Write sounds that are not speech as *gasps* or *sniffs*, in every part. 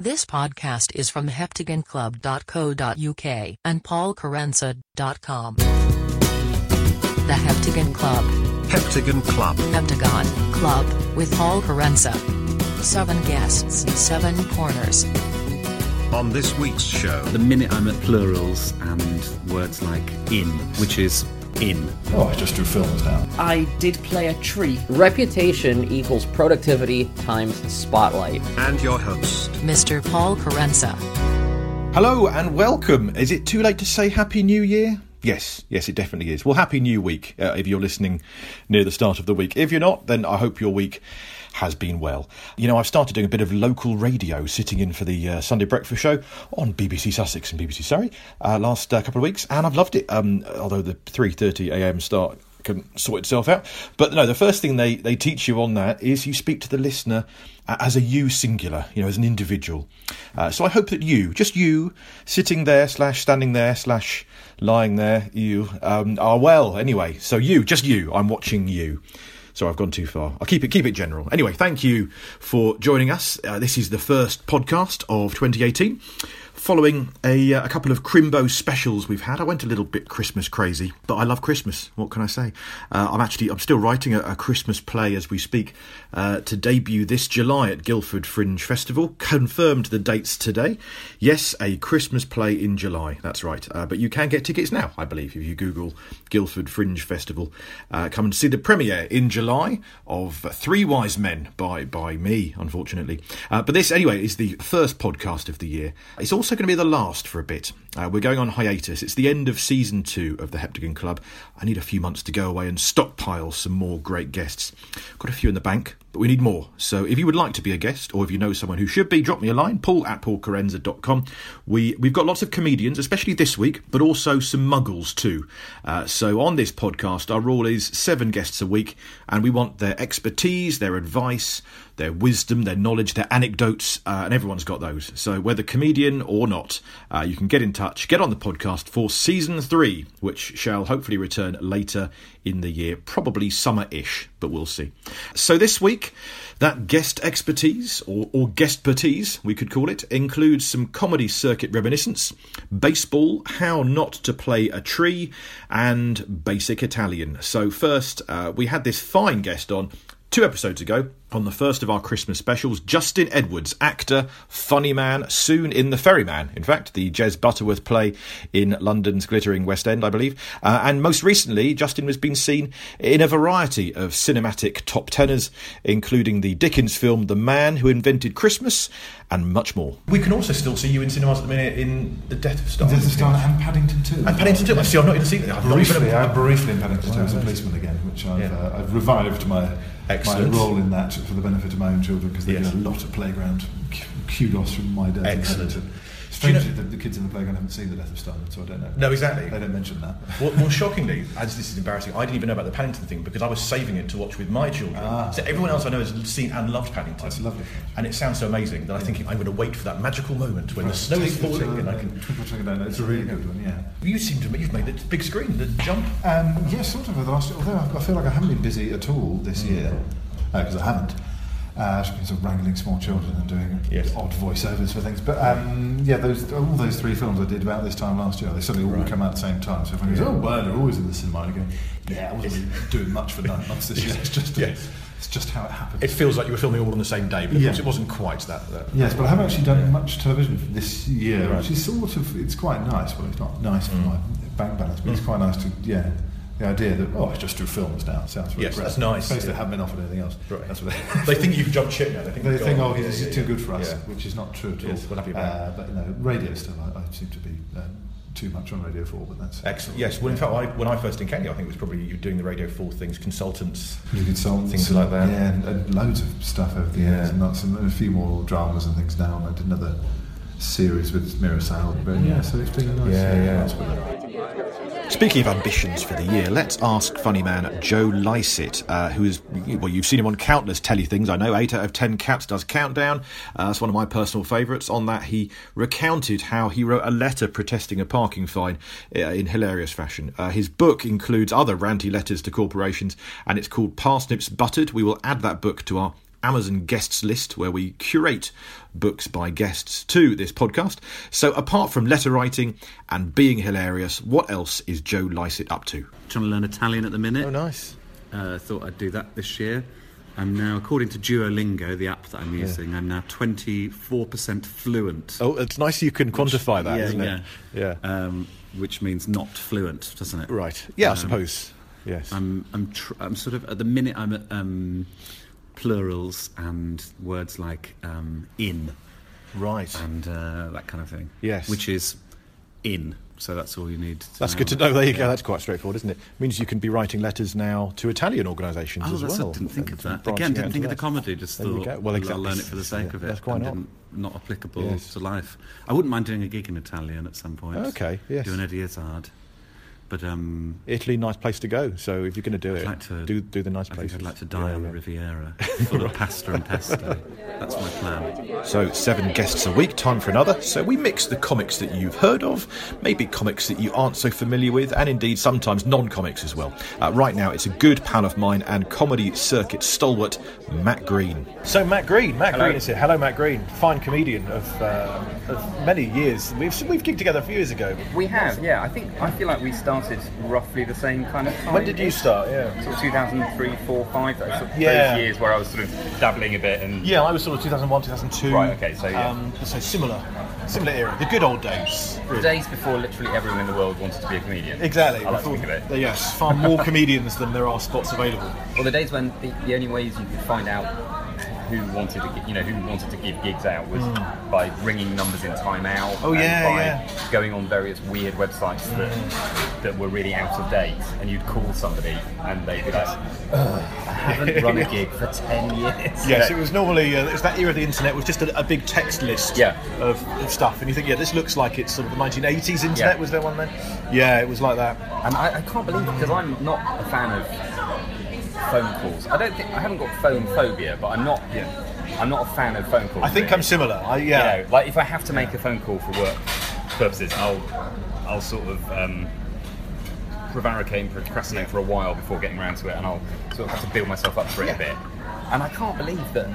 This podcast is from heptagonclub.co.uk and paulkerensa.com. The Heptagon Club. Heptagon Club. Heptagon Club with Paul Kerensa. Seven guests, seven corners. On this week's show, The minute I'm at plurals and words like in, which is in. Oh, I just do films now. I did play a tree. Reputation equals productivity times spotlight. and your host, Mr. Paul Kerensa. Hello and welcome. Is it too late to say Happy New Year? Yes, yes, it definitely is. Well, Happy New Week uh, if you're listening near the start of the week. If you're not, then I hope your week has been well. You know, I've started doing a bit of local radio, sitting in for the uh, Sunday breakfast show on BBC Sussex and BBC Surrey uh, last uh, couple of weeks, and I've loved it. Um, although the 3:30 a.m. start can sort itself out. But no, the first thing they, they teach you on that is you speak to the listener as a you singular, you know, as an individual. Uh, so I hope that you, just you, sitting there slash standing there slash lying there, you um, are well. Anyway, so you, just you, I'm watching you. So I've gone too far. I'll keep it keep it general. Anyway, thank you for joining us. Uh, this is the first podcast of 2018 following a, uh, a couple of Crimbo specials we've had. I went a little bit Christmas crazy, but I love Christmas. What can I say? Uh, I'm actually I'm still writing a, a Christmas play as we speak uh, to debut this July at Guildford Fringe Festival. Confirmed the dates today. Yes, a Christmas play in July. That's right. Uh, but you can get tickets now, I believe, if you Google Guildford Fringe Festival. Uh, come and see the premiere in July of Three Wise Men by by me, unfortunately. Uh, but this anyway is the first podcast of the year. It's also going to be the last for a bit. Uh, we're going on hiatus. It's the end of season two of the Heptagon Club. I need a few months to go away and stockpile some more great guests. Got a few in the bank, we need more. So if you would like to be a guest, or if you know someone who should be, drop me a line, paul at paulkerensa.com. We, we've got lots of comedians, especially this week, but also some muggles too. Uh, so on this podcast, our rule is seven guests a week, and we want their expertise, their advice, their wisdom, their knowledge, their anecdotes, uh, and everyone's got those. So whether comedian or not, uh, you can get in touch, get on the podcast for season three, which shall hopefully return later in the year, probably summer-ish, but we'll see. So this week, that guest expertise, or, or guestpertise, we could call it, includes some comedy circuit reminiscence, baseball, how not to play a tree, and basic Italian. So first, uh, we had this fine guest on two episodes ago on the first of our Christmas specials, Justin Edwards, actor, funny man, soon in The Ferryman. In fact, the Jez Butterworth play in London's glittering West End, I believe. Uh, and most recently, Justin has been seen in a variety of cinematic top tenors, including the Dickens film The Man Who Invented Christmas, and much more. We can also still see you in cinemas at the minute in The Death of Stalin. Death of Stalin and Paddington 2. And Paddington 2. I see, I've not even seen it. I've Briefly, I briefly in Paddington 2 as a policeman again, which I've, Yeah. uh, I've revived my my role in that for the benefit of my own children because they Yes. get a lot of playground kudos from my dad. Excellent. Do you know- Strangely, the, the kids in the playground haven't seen the Death of Stalin, so I don't know. No, exactly. They don't mention that. Well, more shockingly, as this is embarrassing, I didn't even know about the Paddington thing because I was saving it to watch with my children. Ah. so everyone else I know has seen and loved Paddington. That's lovely. And it sounds so amazing that I think I'm going to wait for that magical moment when the snow is Take it to, falling and I can. Twinkle Twinkle Down. It's a really good one, yeah. You seem to you've made the big screen, the jump. Um, yes, sort of. The last, although I I feel like I haven't been busy at all this Mm. year because I haven't. Uh, been sort of wrangling small children and doing Yes. odd voiceovers for things. But um, yeah, those all those three films I did about this time last year, they suddenly all Right. come out at the same time. So everyone goes. "Oh, well, they're always in the cinema." And I go, "Yeah, I wasn't really doing much for nine months this year. *laughs* It's just Yes. it's just how it happened." It feels like you were filming all on the same day, but of Yeah. course it wasn't quite that. that Yes, but I haven't actually done Yeah. much television this year, Right. which is sort of it's quite nice. Well, it's not nice for Mm. my bank balance, but it's quite nice to yeah. The idea that oh, I just do films now sounds really Yes, great. that's nice, yeah. haven't been offered anything else. Right. That's what they, *laughs* they think you've jumped ship now. They think, they think, oh, yeah, he's yeah, too yeah. good for us, which is not true at all. Yes, we'll have you back. Uh, but you know, radio still, I, I seem to be um, too much on Radio Four, but that's Excellent. Yes. Well, in fact, I, when I first encountered you, I think it was probably you doing the Radio Four things, consultants. Music songs, Things like that. Yeah, and, and loads of stuff over the Yeah. years, and and a few more dramas and things now. And I did another series with Meera Syal, but yeah, so it's been a nice. Yeah, yeah. nice with it. Speaking of ambitions for the year, let's ask funny man Joe Lycett, uh, who is, well, you've seen him on countless telly things, I know. 8 out of 10 Cats does Countdown. Uh, that's one of my personal favourites. On that, he recounted how he wrote a letter protesting a parking fine uh, in hilarious fashion. Uh, his book includes other ranty letters to corporations, and it's called Parsnips Buttered. We will add that book to our Amazon guests list where we curate books by guests to this podcast. So, apart from letter writing and being hilarious, what else is Joe Lycett up to? Trying to learn Italian at the minute. Oh, nice. Uh, thought I'd do that this year. I'm now, according to Duolingo, the app that I'm using, I'm now 24% fluent. Oh, it's nice you can quantify that, yeah, isn't yeah. it? Yeah. Um, which means not fluent, doesn't it? right. Yeah, I um, suppose. Yes. I'm, I'm, tr- I'm sort of at the minute. I'm at um, plurals and words like um, in right. and uh, that kind of thing. Yes. which is in. So that's all you need. To That's good to know. There you go. That's quite straightforward, isn't it? Means you can be writing letters now to Italian organisations Oh, as that's well. I didn't think of that. Again, didn't think of the comedy. Just There thought. Well, exactly. I'll learn it for the sake Yeah, of it. that's quite not. not applicable Yes. to life. I wouldn't mind doing a gig in Italian at some point. Okay, yes. Do an Eddie Izzard. But um, Italy, nice place to go. So if you're going to do I'd it, like to do do the nice I places. I'd like to die Yeah, on yeah. the Riviera, *laughs* full of pasta and pesto. That's my plan. So, seven guests a week, time for another. So, we mix the comics that you've heard of, maybe comics that you aren't so familiar with, and indeed sometimes non comics as well. Uh, right now, it's a good pal of mine and comedy circuit stalwart, Matt Green. So, Matt Green, Matt Green is here. Hello, Matt Green, fine comedian of, uh, of many years. We've, we've gigged together a few years ago. We have, yeah. I think I feel like we started roughly the same kind of time. When did you start? Yeah. Sort of 2003, 4, 5. Those, sort of- Yeah. those years where I was sort of dabbling a bit and Yeah, I was sort of 2001, 2002. Right, okay, so yeah. Um, so similar, similar era, the good old days. the days before literally everyone in the world wanted to be a comedian. Exactly. I like to think of it. Yes, far more *laughs* comedians than there are spots available. Well, the days when the, the only ways you could find out who wanted to, you know, who wanted to give gigs out was by ringing numbers in Time Out. Oh, and yeah, by yeah. going on various weird websites that that were really out of date, and you'd call somebody and they'd be like, "Ugh, "I haven't *laughs* run a gig for ten years." Yes, it was normally uh, it was that era of the internet was just a, a big text list Yeah. of, of stuff, and you think, yeah, this looks like it's sort of the 1980s internet. Yeah. Was there one then? Yeah, it was like that. And I, I can't believe it because I'm not a fan of phone calls. I don't think I haven't got phone phobia, but I'm not. Yeah. I'm not a fan of phone calls. I think really. I'm similar. I, yeah, You know, like if I have to make a phone call for work purposes, I'll I'll sort of um, prevaricate and procrastinate for a while before getting around to it, and I'll sort of have to build myself up for it a bit. And I can't believe that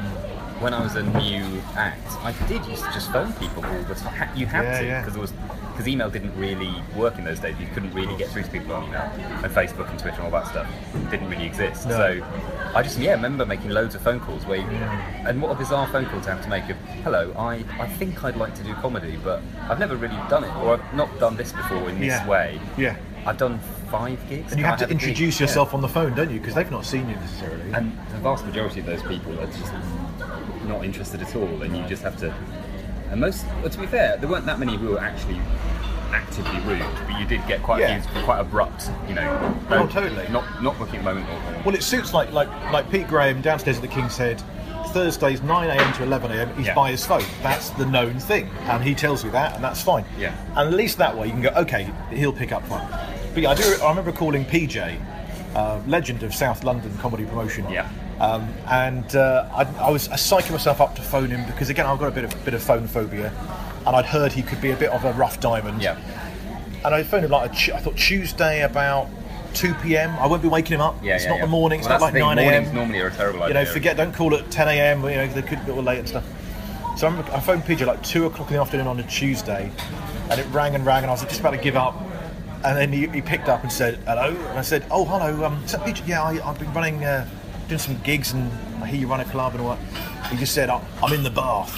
when I was a new act, I did used to just phone people all the time. You had Yeah, to yeah. because it was because email didn't really work in those days. You couldn't really get through to people on email, and Facebook and Twitter and all that stuff didn't really exist. No. So I just yeah remember making loads of phone calls where you, and what a bizarre phone call to have to make of hello I, I think I'd like to do comedy but I've never really done it or I've not done this before in this Yeah. way Yeah. I've done five gigs and you have I to introduce Yeah. yourself on the phone, don't you? Because they've not seen you necessarily. and the vast majority of those people are just not interested at all and you just have to and most well, to be fair there weren't that many who were actually actively rude but you did get quite Yeah. few quite abrupt you know Oh, totally. not not booking moment or, Well, it suits like like like Pete Graham downstairs at the King's Head. Thursdays 9 a.m. to 11 a.m. He's Yeah. by his phone. That's the known thing, and he tells you that, and that's fine. Yeah. And at least that way you can go, okay, he'll pick up fine. But yeah, I do. I remember calling PJ, uh, legend of South London comedy promotion. Yeah. Um, and uh, I, I was psyching myself up to phone him because again I've got a bit of bit of phone phobia, and I'd heard he could be a bit of a rough diamond. yeah And I phoned him like I thought Tuesday about 2 p.m. I won't be waking him up. yeah it's yeah, not yeah. the morning. It's Well, not like 9 thing, a.m. mornings normally are a terrible idea. You know, forget. Don't call at 10 a.m. You know, they could be a little late and stuff. So I, remember, I phoned PJ like two o'clock in the afternoon on a Tuesday, and it rang and rang, and I was just about to give up. And then he, he picked up and said hello, and I said, "Oh, hello. Um, is that PJ? Yeah, I, I've been running, uh, doing some gigs, and I hear you run a club and all that." He just said, "I'm I'm in the bath."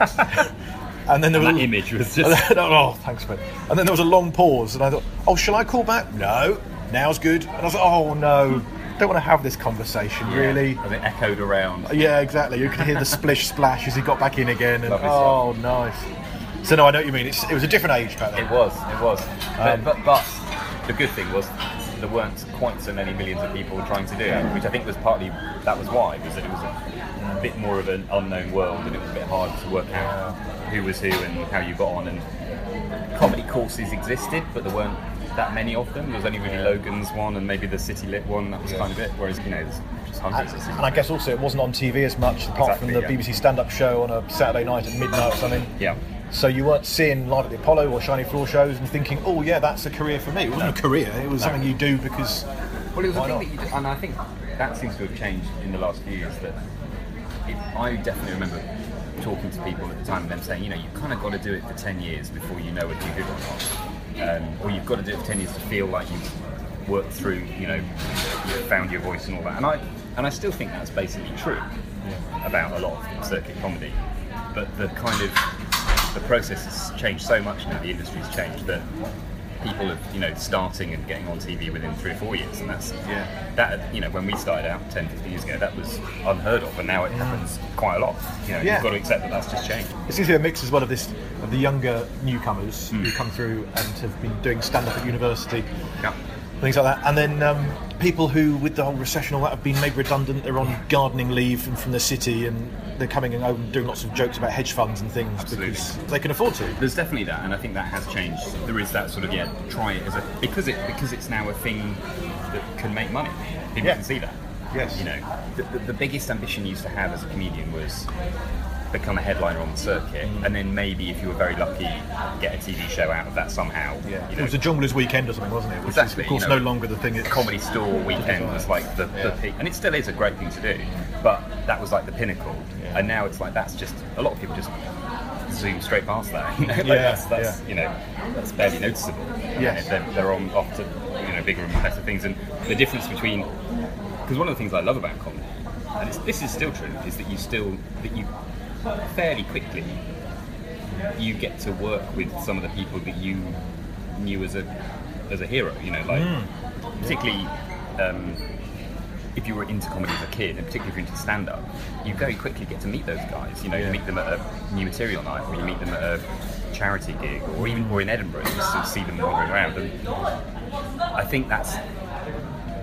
*laughs* and then there was that a- image was just *laughs* oh, thanks, mate. And then there was a long pause, and I thought, oh, shall I call back? No, now's good. And I was like, oh no, don't want to have this conversation, really. and it echoed around Yeah, exactly. You could hear the splish splash as he got back in again, and oh, nice. So no, I know what you mean. It's, it was a different age back then. It was, it was. Um, but, but, but the good thing was there weren't quite so many millions of people trying to do it, which I think was partly that was why, was that it was a bit more of an unknown world and it was a bit hard to work out who was who and how you got on. And comedy courses existed, but there weren't that many of them. There was only really Logan's one and maybe the City Lit one. That was kind of it. Whereas you know, there's just hundreds of And I guess also it wasn't on TV as much, apart Exactly, from the yeah. BBC stand-up show on a Saturday night at midnight or something. Yeah. So you weren't seeing live at the Apollo or Shiny Floor shows and thinking, oh yeah, that's a career for me. It wasn't a career. It was something you do because. Well, it was a thing not? that you, do- and I think that seems to have changed in the last few years. That it, I definitely remember talking to people at the time and them saying, you know, you've kind of got to do it for 10 years before you know whether you're good or not. Um, or you've got to do it for 10 years to feel like you've worked through, you know, found your voice and all that. And I, and I still think that's basically true about a lot of circuit comedy. But the kind of, the process has changed so much now, the industry's changed that people are, you know, starting and getting on TV within three or four years. And that's, Yeah. that, you know, when we started out 10, 15 years ago, that was unheard of. And now it happens quite a lot. You know, Yeah. you've got to accept that that's just changed. It seems to be a mix as well of this of the younger newcomers Hmm. who come through and have been doing stand up at university, Yeah. Things like that, and then um, people who, with the whole recession, all that, have been made redundant. They're on gardening leave and from the city, and they're coming home and doing lots of jokes about hedge funds and things Absolutely. because they can afford to. There's definitely that, and I think that has changed. There is that sort of yeah, try it as a because it because it's now a thing that can make money. People Yeah. can see that. Yes. You know, the, the, the biggest ambition you used to have as a comedian was become a headliner on the circuit, mm. and then maybe if you were very lucky, get a TV show out of that somehow. You It was a Jongleurs weekend or something, wasn't it? Which Exactly, is, of course, you know, no longer the thing. It's Comedy Store weekend was like the, the peak, and it still is a great thing to do. But that was like the pinnacle, and now it's like that's just a lot of people just zoom straight past that. *laughs* You know, like Yeah, that's, that's you know that's barely noticeable. Yes. they're, they're on off to you know bigger and better things, and the difference between because one of the things I love about comedy, and it's, this is still true, is that you still that you fairly quickly you get to work with some of the people that you knew as a as a hero. You know, like particularly um, if you were into comedy as a kid, and particularly if you're into stand up, you very quickly get to meet those guys. You know, you meet them at a new material night, or you meet them at a charity gig, or even or in Edinburgh, you just sort of see them wandering around. And I think that's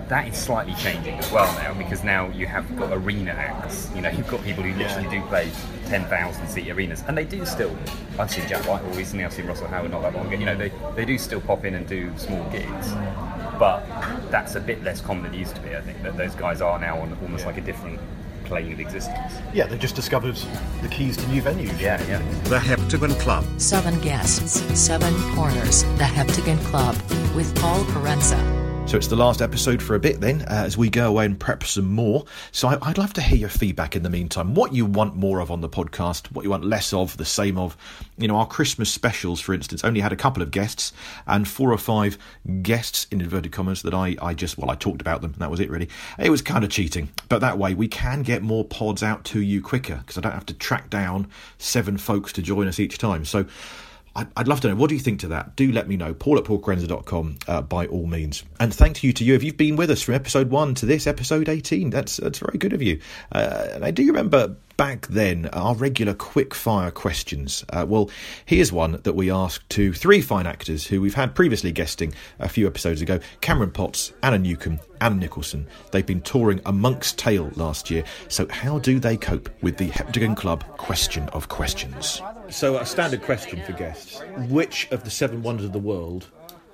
that is slightly changing as well now because now you have got arena acts. You know, you've got people who literally do play ten thousand seat arenas, and they do still. I've seen Jack Whitehall recently. I've seen Russell Howard not that long ago. You know, they they do still pop in and do small gigs, but that's a bit less common than it used to be. I think that those guys are now on almost like a different plane of existence. yeah, they've just discovered the keys to new venues. Yeah, yeah. The Heptagon Club. Seven guests, seven corners. The Heptagon Club with Paul Kerensa. So it's the last episode for a bit then, uh, as we go away and prep some more. So I, I'd love to hear your feedback in the meantime. What you want more of on the podcast, what you want less of, the same of. You know, our Christmas specials, for instance, only had a couple of guests and four or five guests in inverted commas that I, I just well I talked about them. And that was it really. It was kind of cheating, but that way we can get more pods out to you quicker because I don't have to track down seven folks to join us each time. So. I'd, love to know. What do you think to that? Do let me know. Paul at paulkerensa.com uh, by all means. And thank you to you if you've been with us from episode 1 to this, episode 18. That's, that's very good of you. Uh, and I do remember back then our regular quick fire questions. Uh, well, here's one that we asked to three fine actors who we've had previously guesting a few episodes ago Cameron Potts, Anna Newcome, and Nicholson. They've been touring amongst Tale last year. So, how do they cope with the Heptagon Club question of questions? So, a standard question for guests Which of the seven wonders of the world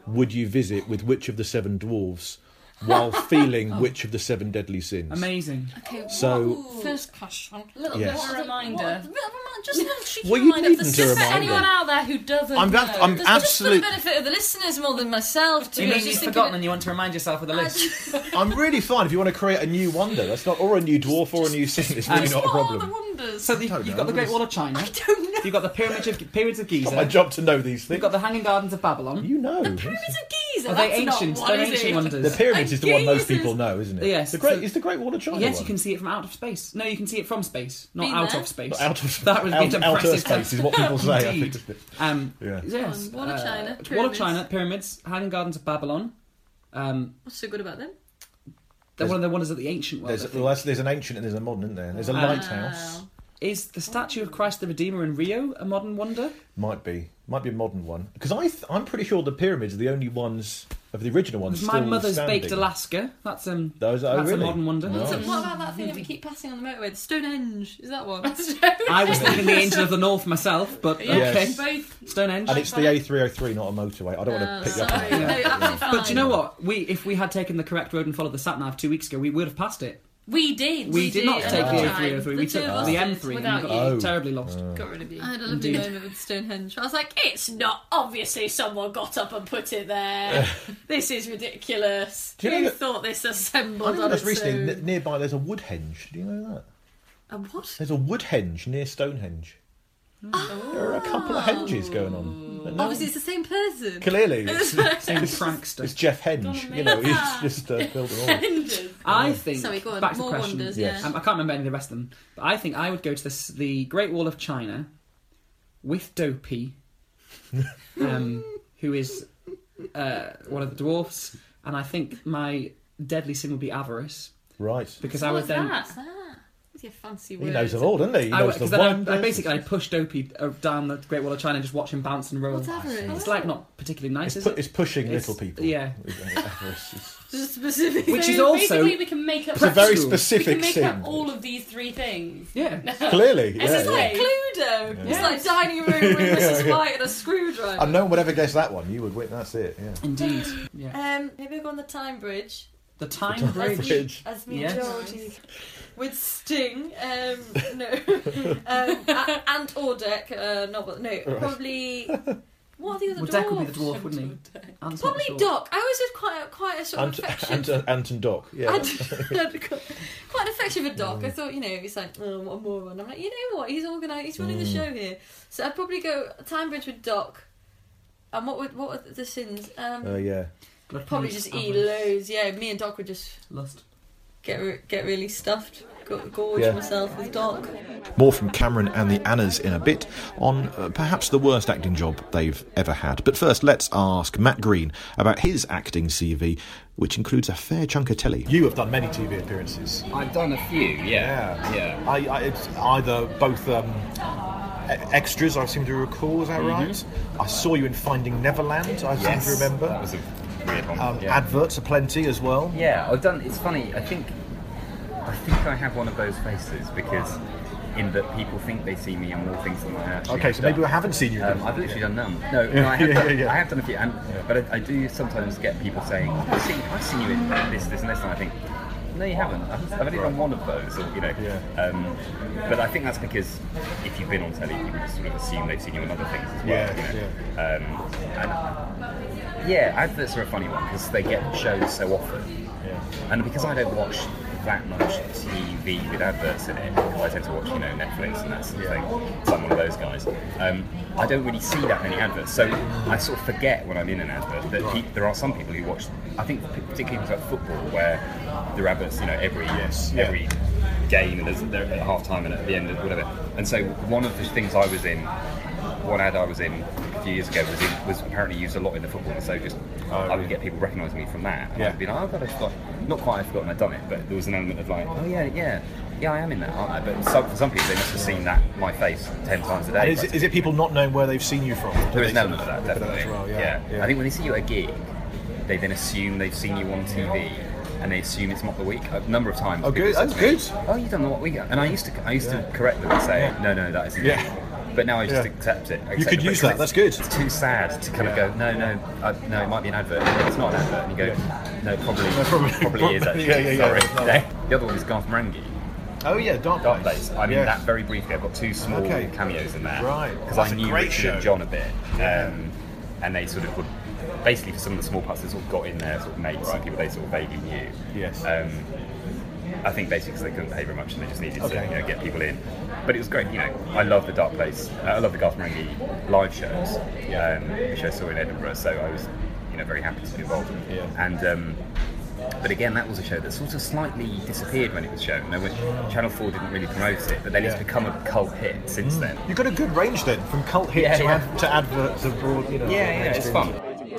would you visit with which of the seven dwarves while *laughs* oh. feeling which of the seven deadly sins? Amazing. So, First question. A little Yes. bit of a reminder. What- a bit of a remi- Just a little cheeky Well, reminder needn't for just remind anyone out there who doesn't. I'm that- I'm know. Just for the benefit of the listeners more than myself. To You be mean you've forgotten that- and you want to remind yourself with a list? *laughs* I'm really fine if you want to create a new wonder. That's not, or a new dwarf or a new sin. It's really not a What are the problem. wonders? So the, you've know. got the Great Wall of China. I don't know. You've got the pyramids of pyramids of Giza. It's my job to know these things. You've got the Hanging Gardens of Babylon. You know. The pyramids of Giza. Are they ancient? They're ancient it? wonders. The pyramids is the one most Jesus. people know, isn't it? Yes, The great so- is the Great Wall of China. Yes, one? you can see it from out of space. No, you can see it from space, not Been out there. of space. Out of space. *laughs* That would be out, an outer impressive space is what people *laughs* say. I think. Um, Yeah. Yes. Wall of uh, China, Wall of. China, pyramids, Hanging Gardens of Babylon. Um, What's so good about them? they're one of the wonders of the ancient world. There's, well, there's an ancient and there's a modern, isn't there? There's a Wow. lighthouse. Is the statue of Christ the Redeemer in Rio a modern wonder? Might be, might be a modern one. Because I, th- I'm pretty sure the pyramids are the only ones of the original ones. My mother's standing. baked Alaska. That's um. Those are that's really a modern wonder. Nice. What about that thing that we keep passing on the motorway? The Stonehenge. Is that one? *laughs* I was thinking the Angel of the North myself, but Yeah, okay. Yes. both. Stonehenge. And it's the A303, not a motorway. I don't want to pick you up on that. absolutely fine. But do you know what? We if we had taken the correct road and followed the sat nav two weeks ago, we would have passed it. We did. We, did, not take the another A303. time. we took the M3 and without we you. got Oh. terribly lost. Got rid of you. I had a lovely Indeed. moment with Stonehenge. I was like, it's not obviously someone got up and put it there. *laughs* this is ridiculous. Do you Who know that- thought this I assembled I on that's its recently own? n- nearby. There's a Woodhenge. Do you know that? A what? There's a Woodhenge near Stonehenge. There are a couple of henges going on. No, Obviously, it's the same person. Clearly, it's, *laughs* *laughs* Same it's, prankster. it's Jeff Henge. You know, he's just uh, building all. I think. Sorry, go on. Back to the More question. wonders, Yes. yeah. Um, I can't remember any of the rest of them, but I think I would go to this, the Great Wall of China with Dopey, *laughs* um, who is uh, one of the dwarfs, and I think my deadly sin would be avarice Right. because I would What's then. that? What's that? Your fancy He knows them all, doesn't he? He I, knows because the then I. I basically I push Dopey uh, down the Great Wall of China and just watch him bounce and roll. What's avarice? It's like not particularly nice, It's, is pu- it? it's pushing It's- little people. yeah. *laughs* Avarice is- Just specific. Which So is also basically we can make up. It's a very school. we specific can make sin. up all of these three things. yeah. *laughs* Clearly, It's yeah, just yeah. like- Cluedo. It's like dining room with *laughs* Mrs. White and a screwdriver. And no one would ever guess that one. You would win. That's it. Yeah. Indeed. *gasps* Yeah. Um, maybe go on the time bridge. The time Time bridge. bridge. As me Yes. and Georgie with Sting. Um, no. *laughs* um, a- and Ordek. Uh, not, but- no, probably. What are the other Well, dwarves? Deck would be the dwarf, wouldn't he? Ant's Probably sure. Doc. I always had quite a, quite a sort of Ant, affection. Ant, Ant, Ant and Doc. Yeah. I'd- I'd got quite an affection for Doc. I thought, you know, he's like, oh, what a moron. I'm like, you know what? He's organised. He's running the Mm. show here. So I'd probably go Time Bridge with Doc. And what would what were the sins? Um, Uh, yeah. Gluttony, probably just eat loads. Yeah, me and Doc would just Lust. get re- get really stuffed, gorge Yeah. myself with Doc. More from Cameron and the Annas in a bit on uh, perhaps the worst acting job they've ever had. But first, let's ask Matt Green about his acting CV, which includes a fair chunk of telly. You have done many TV appearances. I've done a few, yeah. Yeah. I, I, it's either both um, extras, I seem to recall, is that right? I saw you in Finding Neverland, I Mm-hmm. Yes, seem to remember. That was a weird one. Um, yeah. Adverts are plenty as well. Yeah, I've done. It's funny. I think, I think I have one of those faces because, in that people think they see me on more things than I actually. Okay, have so maybe. I haven't seen you. Um, then. I've literally done none. No, *laughs* Yeah, no I have yeah, done. yeah, yeah. I have done a few, and, but I, I do sometimes get people saying, "I've seen, I've seen you in this, this, and this," and I think. No, you haven't. I've I've only done one of those, or you know. Yeah. Um, but I think that's because if you've been on telly, people sort of assume they've seen you in other things as well. Yeah, you know? Um, and yeah, adverts are a funny one because they get shows so often. And because I don't watch that much TV with adverts in it, because I tend to watch, you know, Netflix and that sort of thing, so I'm one of those guys, um, I don't really see that many adverts. So I sort of forget when I'm in an advert that pe- there are some people who watch, I think particularly things like football, where there are adverts, you know, every, Yes, yeah. every game and there's, they're at half time and at the end of whatever. And so one of the things I was in, one ad I was in few years ago was in, was apparently used a lot in the football. So just oh, I would get people recognising me from that. And Yeah. I'd be like, oh god, I forgot. Not quite, I've forgotten I'd done it, but there was an element of like, oh yeah, yeah, yeah, I am in that, aren't I? But some, for some people, they must have seen that my face ten times a day. Is, it- is it people not knowing where they've seen you from? there is an element of that, definitely. As well, yeah, yeah. I think when they see you at a gig, they then assume they've seen you on TV. And they assume it's not the week. A number of times. Oh, good. Oh, to me, good. Oh, you don't know what week. And I used to, I used to correct them and say, no, no, that isn't. Yeah. It." But now I just Yeah. accept it. You could it use that, that's good. It's too sad to kind Yeah. of go, no, no, uh, no, it might be an advert. It's not an advert. And you go, no, probably, probably- *laughs* probably, is actually. yeah, yeah, yeah, Sorry. no. The other one is Garth Marenghi. Oh yeah, Dark, Dark Place. I mean, Yes. that very briefly. I've got two small Okay. cameos in there. Right. Because I knew Richard show. and John a bit. Um, and they sort of would, basically for some of the small parts, they sort of got in there, sort of mates and people they sort of vaguely knew. Yes. Um, I think basically because they couldn't pay very much and they just needed Okay. to you know, get people in. But it was great, you know. I love the Dark Place. Uh, I love the Garth Marenghi live shows, um, which I saw in Edinburgh. So I was, you know, very happy to be involved. in. Yeah. And um, but again, that was a show that sort of slightly disappeared when it was shown. No, when Channel Four didn't really promote it, but then Yeah. Mm. it's become a cult hit since then. You've got a good range then, from cult hit Yeah, to, yeah. Ad, to adverts abroad. You know, Yeah, yeah, it's fun.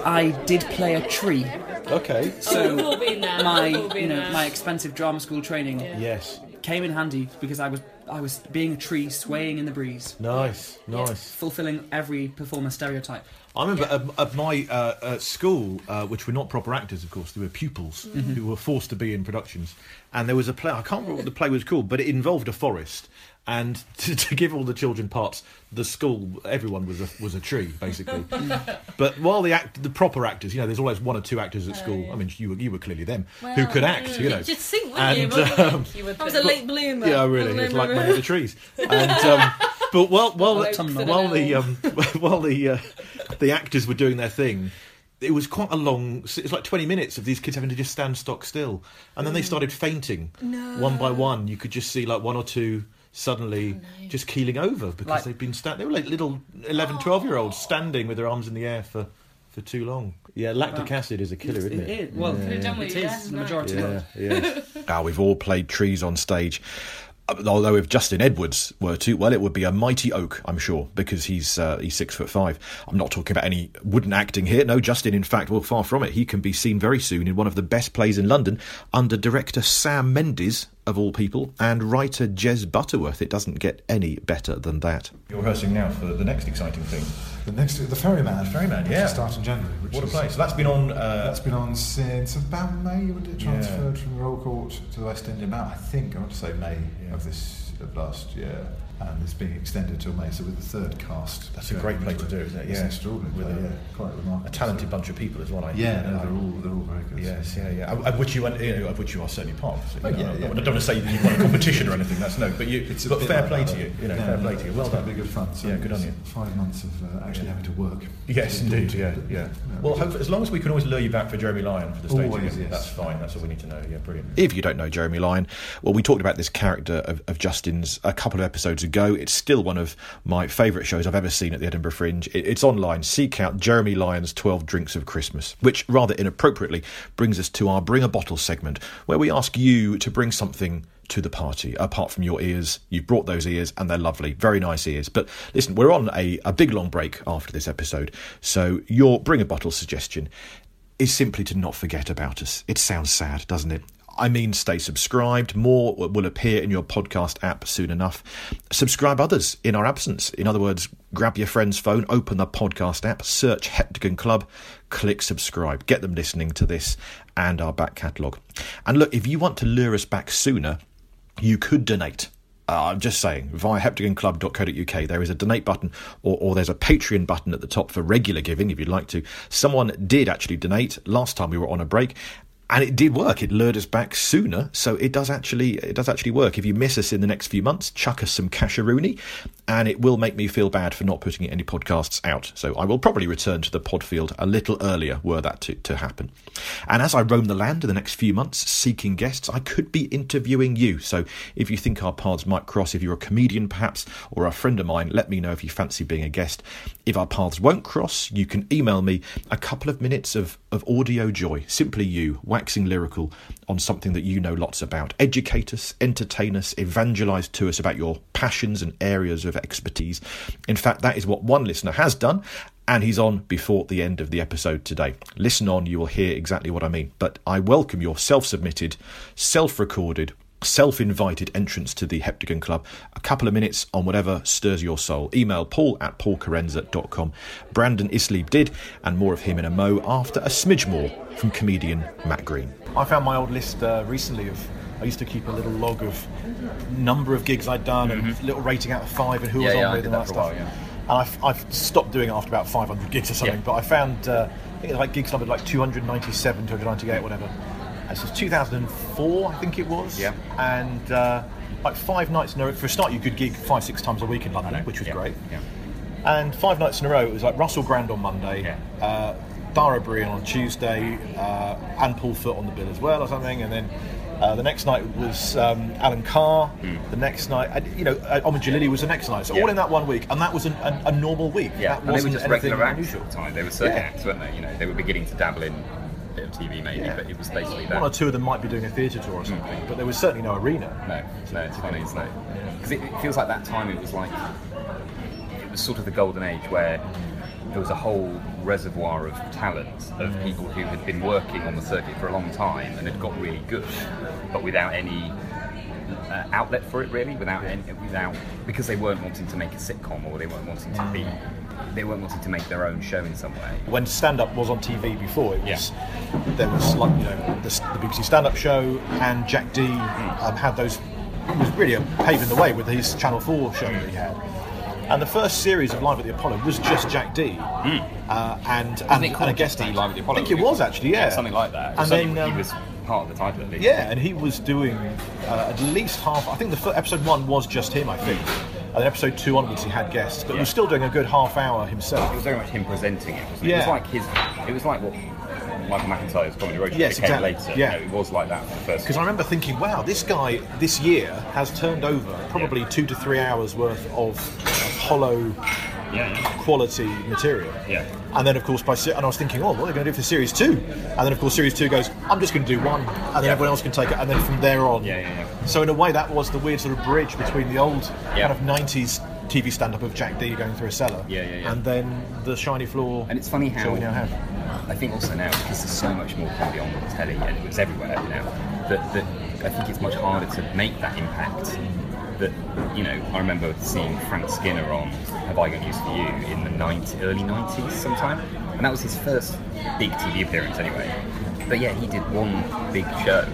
I did play a tree, Okay. so We've all been there. my We've all been you know there. my expensive drama school training Yes. came in handy because I was I was being a tree swaying in the breeze, Nice. Nice. fulfilling every performer stereotype. I remember at, at my uh, at school, uh, which were not proper actors, of course, they were pupils who were forced to be in productions. And there was a play, I can't remember what the play was called, but it involved a forest. And *laughs* to, to give all the children parts, the school, everyone was a, was a tree, basically. *laughs* but while the act, the proper actors, you know, there's always one or two actors at school. I mean, you were, you were clearly them who could act, you know. You'd sing, wouldn't you? And, But um, I was a late bloomer. yeah, really. It's like many of the trees. *laughs* And um, but while while Like Tom while the um, while the uh, the actors were doing their thing, it was quite a long. It was like twenty minutes of these kids having to just stand stock still, and then they started fainting one by one. You could just see like one or two suddenly just keeling over because Like- they've been sta- they were like little 11, 12 year olds standing with their arms in the air for, for too long. Yeah, lactic Well, acid is a killer, isn't it? It is. Well, yeah. it is the majority Yeah, of yeah. ah, *laughs* we've all played trees on stage. Uh, Although if Justin Edwards were to, well, it would be a mighty oak, I'm sure, because he's uh, he's six foot five. I'm not talking about any wooden acting here. No, Justin, in fact, well, far from it. He can be seen very soon in one of the best plays in London under director Sam Mendes, of all people, and writer Jez Butterworth. It doesn't get any better than that. You're rehearsing now for the next exciting thing. The next, the Ferryman. Ferryman, which yeah. will start in January. Which What a is- play. So that's been on. Uh, That's been on since about May. When it Yeah. transferred from Royal Court to the West End about I think I want to say May of this of last year, and it's being extended till May. So with the third cast, That's a great play to do, isn't it? It's Yeah. extraordinary. With play, a- yeah, quite remarkable. a talented bunch of people as well. I Yeah, no, they're all they're all very good. Yes, yeah, yeah. Of- Of which you, you know, of which you are certainly part. So, you Oh, know, yeah, I, yeah. I don't want to say that you won a competition or anything. That's no, but you. It's but fair like play that, to you. You know, yeah, fair no, play to you. Well it's done. been good fun. So yeah, good on you. Five months of uh, actually having to work. Yes, indeed. Yeah, yeah. Well, as long as we can always lure you back for Jeremy Lion for the stage, Always, yes. that's fine. That's all we need to know. Yeah, brilliant. If you don't know Jeremy Lion, well, we talked about this character of, of Justin's a couple of episodes ago. It's still one of my favourite shows I've ever seen at the Edinburgh Fringe. It's online. Seek out Jeremy Lion's 12 Drinks of Christmas, which rather inappropriately brings us to our Bring a Bottle segment, where we ask you to bring something to the party apart from your ears. You've brought those ears and they're lovely, very nice ears. But listen, we're on a, a big long break after this episode, so your Bring a Bottle suggestion is simply to not forget about us. It sounds sad, doesn't it? I mean, stay subscribed. More will appear in your podcast app soon enough. Subscribe others in our absence. In other words, grab your friend's phone, open the podcast app, search Heptagon Club, click subscribe. Get them listening to this and our back catalogue. And look, if you want to lure us back sooner, you could donate. Uh, I'm just saying, via heptagonclub.co.uk, there is a donate button or, or there's a Patreon button at the top for regular giving if you'd like to. Someone did actually donate last time we were on a break. And it did work. It lured us back sooner, so it does actually it does actually work. If you miss us in the next few months, chuck us some casheroony, and it will make me feel bad for not putting any podcasts out. So I will probably return to the pod field a little earlier were that to, to happen. And as I roam the land in the next few months seeking guests, I could be interviewing you. So if you think our paths might cross, if you're a comedian perhaps or a friend of mine, let me know if you fancy being a guest. If our paths won't cross, you can email me a couple of minutes of, of audio joy, simply you, waxing lyrical on something that you know lots about. Educate us, entertain us, evangelise to us about your passions and areas of expertise. In fact, that is what one listener has done, and he's on before the end of the episode today. Listen on, you will hear exactly what I mean. But I welcome your self submitted, self recorded, self invited entrance to the Heptagon Club. A couple of minutes on whatever stirs your soul. Email paul at paulkerensa.com. Brandon Isleib did, and more of him in a mo after a smidge more from comedian Matt Green. I found my old list uh, recently of. I used to keep a little log of number of gigs I'd done and little rating out of five and who Yeah, was on yeah, with and that that stuff. while, And I've, I've stopped doing it after about 500 gigs or something, Yeah. but I found, uh, I think it was like gigs numbered like 297, 298, whatever. This was 2004, I think it was. Yeah. And uh, like five nights in a row, for a start, you could gig five, six times a week in London, which was Yeah, great. Yeah. And five nights in a row, it was like Russell Brand on Monday, Yeah. uh, Dara Ó Briain on Tuesday, uh, and Paul Foot on the bill as well, or something. And then uh, the next night was um, Alan Carr. The next night, and, you know, uh, Omid Djalili was the next night. So. Yeah. all in that one week, and that was an, a, a normal week. Yeah, that and they were just regular acts unusual. at the time. They were circuit Yeah. acts, weren't they? You know, they were beginning to dabble in bit of TV maybe, Yeah. but it was basically that. One or two of them might be doing a theatre tour or something, but there was certainly no arena. No, no, it's funny, isn't it? Because it, it feels like that time it was like it was sort of the golden age where there was a whole reservoir of talent of people who had been working on the circuit for a long time and had got really good, but without any uh, outlet for it really, without any, without because they weren't wanting to make a sitcom or they weren't wanting to be they weren't wanting to make their own show in some way. when stand up was on TV before, it was there was like you know the, the BBC stand up show and Jack Dee um, had those it was really a paving the way with his Channel Four show that he had. And the first series of Live at the Apollo was just Jack Dee, uh, and, and. Wasn't it and a guest D. Live at the Apollo? I think it was actually, yeah, something like that. And then um, he was part of the title at least. yeah, and he was doing uh, at least half. I think the fir- episode one was just him, I think. And then episode two onwards he had guests, but Yeah. was still doing a good half hour himself. It was very much him presenting it. Wasn't it? it was like his. It was like what Michael McIntyre's comedy roadshow Yes, exactly. later. Yeah. You know, it was like that for the first. Because I remember thinking, wow, this guy this year has turned over probably Yeah. two to three hours worth of hollow yeah, yeah, quality material. yeah. And then, of course, by and I was thinking, oh, what are they going to do for series two? And then, of course, series two goes, I'm just going to do one, and then Yeah. everyone else can take it, and then from there on. Yeah, yeah, yeah. So in a way, that was the weird sort of bridge between the old kind of '90s TV stand-up of Jack Dee going through a cellar, Yeah, yeah, yeah. and then the shiny floor. And it's funny how we now have. I think also now because there's so much more comedy on the telly and it's everywhere now that, that I think it's much harder to make that impact. That you know, I remember seeing Frank Skinner on Have I Got News for You in the 90, early 90s sometime, and that was his first big TV appearance anyway. But yeah, he did one big show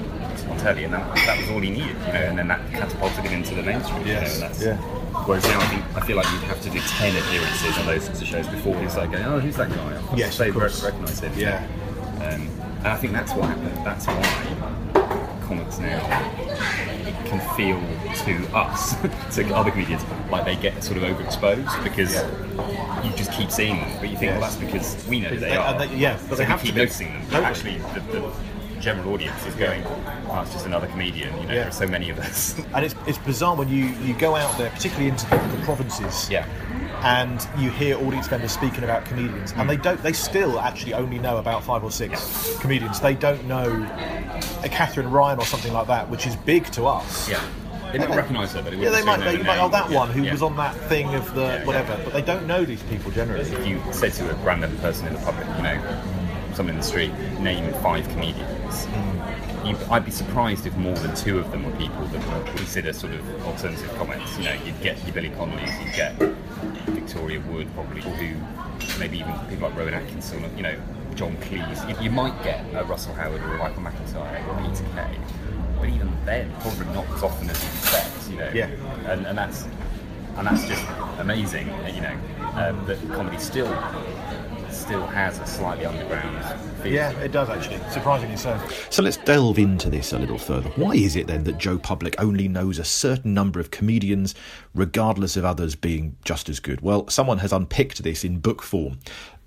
on telly, and that, that was all he needed, you know, and then that catapulted him into the mainstream. you know, and that's, yeah. Whereas now I think I feel like you'd have to do ten appearances on those sorts of shows before it's like going, oh, who's that guy? I Yes, they recognise him. Yeah. Um, and I think that's what happened. That's why comics now can feel to us, *laughs* to other comedians, like they get sort of overexposed because you just keep seeing them. But you think, well, that's because we know they, They- are. they- yeah, but so they have keep to be. noticing them. But actually, the, the general audience is going, oh, it's just another comedian. You know, Yeah. there are so many of us. *laughs* And it's, it's bizarre when you, you go out there, particularly into the, the provinces, yeah. and you hear audience members speaking about comedians, and they mm. don't. They still actually only know about five or six comedians. They don't know a Katherine Ryan or something like that, which is big to us. Yeah. They might recognise her, but it Yeah, they might. They no might. Oh, that Yeah, one who yeah. was on that thing of the Yeah, whatever, but they don't know these people generally. if you said to a random person in the public, you know, someone in the street, name five comedians, hmm. you, I'd be surprised if more than two of them were people that would consider sort of alternative comments. You know, you'd get your Billy Connolly's, you'd get Victoria Wood, probably, who maybe even people like Rowan Atkinson, you know, John Cleese. You, you might get a Russell Howard or a Michael McIntyre or Peter Kay, but even then, probably not as often as you expect. You know, Yeah. and, and that's and that's just amazing. You know, um, that comedy still still has a slightly underground feel. Yeah, it does actually, surprisingly so. So let's delve into this a little further. Why is it then that Joe Public only knows a certain number of comedians, regardless of others being just as good? Well, someone has unpicked this in book form.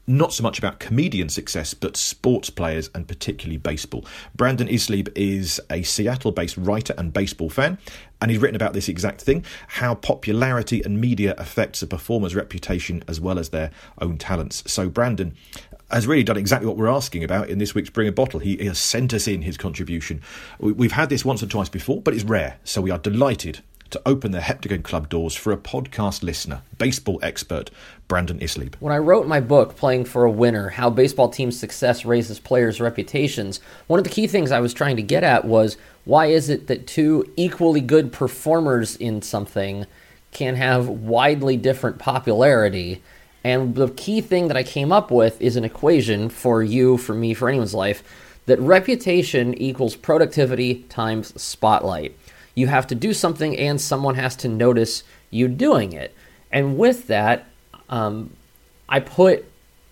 Not so much about comedian success, but sports players and particularly baseball. Brandon Isleib is a Seattle based writer and baseball fan, and he's written about this exact thing how popularity and media affects a performer's reputation as well as their own talents. So, Brandon has really done exactly what we're asking about in this week's Bring a Bottle. He has sent us in his contribution. We've had this once or twice before, but it's rare, so we are delighted to open the Heptagon Club doors for a podcast listener, baseball expert Brandon Isleib. When I wrote my book, Playing for a Winner How Baseball Team Success Raises Players' Reputations, one of the key things I was trying to get at was why is it that two equally good performers in something can have widely different popularity? And the key thing that I came up with is an equation for you, for me, for anyone's life that reputation equals productivity times spotlight. You have to do something, and someone has to notice you doing it. And with that, um, I put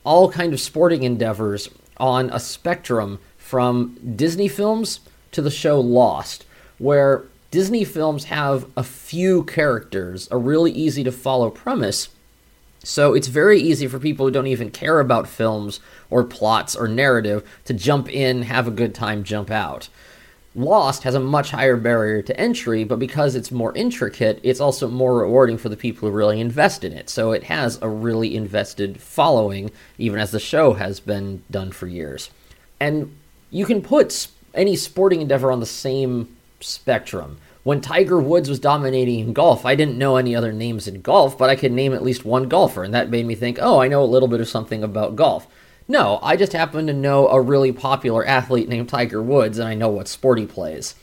all kind of sporting endeavors on a spectrum from Disney films to the show Lost, where Disney films have a few characters, a really easy to follow premise. So it's very easy for people who don't even care about films or plots or narrative to jump in, have a good time, jump out. Lost has a much higher barrier to entry, but because it's more intricate, it's also more rewarding for the people who really invest in it. So it has a really invested following, even as the show has been done for years. And you can put any sporting endeavor on the same spectrum. When Tiger Woods was dominating in golf, I didn't know any other names in golf, but I could name at least one golfer, and that made me think, oh, I know a little bit of something about golf. No, I just happen to know a really popular athlete named Tiger Woods, and I know what sport he plays.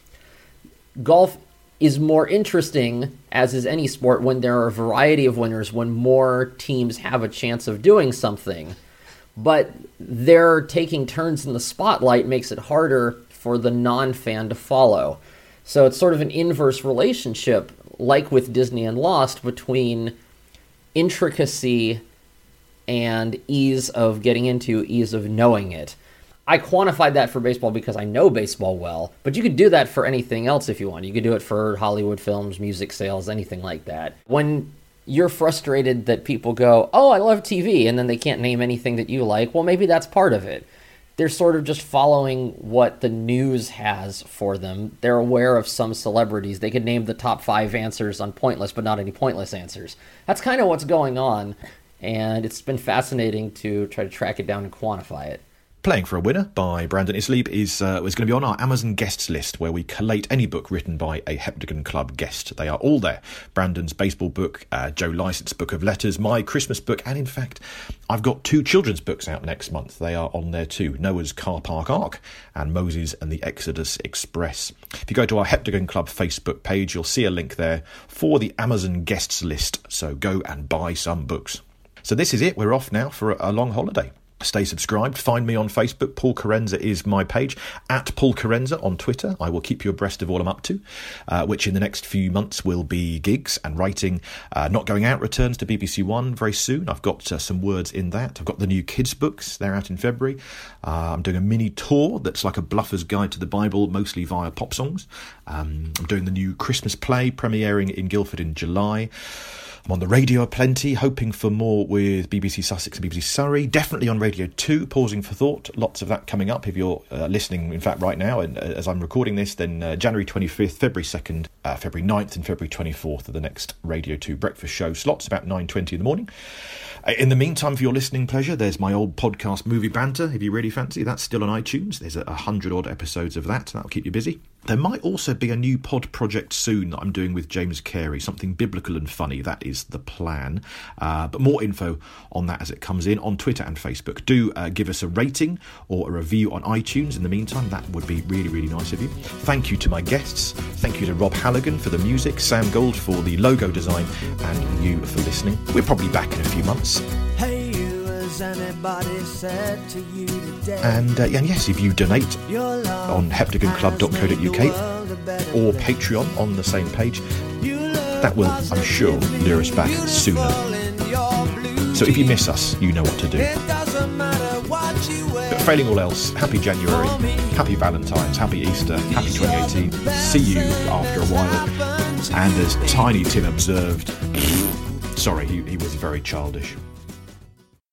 Golf is more interesting, as is any sport, when there are a variety of winners, when more teams have a chance of doing something. But their taking turns in the spotlight makes it harder for the non fan to follow. So it's sort of an inverse relationship, like with Disney and Lost, between intricacy and ease of getting into, ease of knowing it. I quantified that for baseball because I know baseball well, but you could do that for anything else if you want. You could do it for Hollywood films, music sales, anything like that. When you're frustrated that people go, "Oh, I love TV," and then they can't name anything that you like. Well, maybe that's part of it. They're sort of just following what the news has for them. They're aware of some celebrities. They could name the top five answers on Pointless, but not any pointless answers. That's kind of what's going on, and it's been fascinating to try to track it down and quantify it. Playing for a Winner by Brandon Isleib is uh, is going to be on our Amazon guests list, where we collate any book written by a Heptagon Club guest. They are all there. Brandon's baseball book, uh, Joe Lycett's book of letters, my Christmas book, and in fact, I've got two children's books out next month. They are on there too: Noah's Car Park Ark and Moses and the Exodus Express. If you go to our Heptagon Club Facebook page, you'll see a link there for the Amazon guests list. So go and buy some books. So this is it. We're off now for a, long holiday. Stay subscribed. Find me on Facebook. Paul Kerensa is my page. At Paul Kerensa on Twitter. I will keep you abreast of all I'm up to, uh, which in the next few months will be gigs and writing. Uh, Not Going Out returns to BBC One very soon. I've got uh, some words in that. I've got the new kids' books. They're out in February. Uh, I'm doing a mini tour that's like a bluffer's guide to the Bible, mostly via pop songs. Um, I'm doing the new Christmas play premiering in Guildford in July. I'm on the radio plenty, hoping for more with BBC Sussex and BBC Surrey. Definitely on Radio 2, pausing for thought. Lots of that coming up if you're uh, listening, in fact, right now. And uh, as I'm recording this, then uh, January 25th, February 2nd, uh, February 9th, and February 24th are the next Radio 2 breakfast show slots, about 9.20 in the morning. Uh, In the meantime, for your listening pleasure, there's my old podcast, Movie Banter. If you really fancy, that's still on iTunes. There's a a hundred odd episodes of that. That'll keep you busy. There might also be a new pod project soon that I'm doing with James Cary, something biblical and funny. That is the plan. Uh, but more info on that as it comes in on Twitter and Facebook. Do uh, give us a rating or a review on iTunes in the meantime. That would be really, really nice of you. Thank you to my guests. Thank you to Rob Halligan for the music, Sam Gold for the logo design, and you for listening. We're probably back in a few months. Hey, And, uh, and yes, if you donate on heptagonclub.co.uk or Patreon on the same page, that will, I'm sure, lure us back sooner. So if you miss us, you know what to do. But failing all else, happy January, happy Valentine's, happy Easter, happy 2018. See you after a while. And as Tiny Tim observed, *sniffs* sorry, he, he was very childish.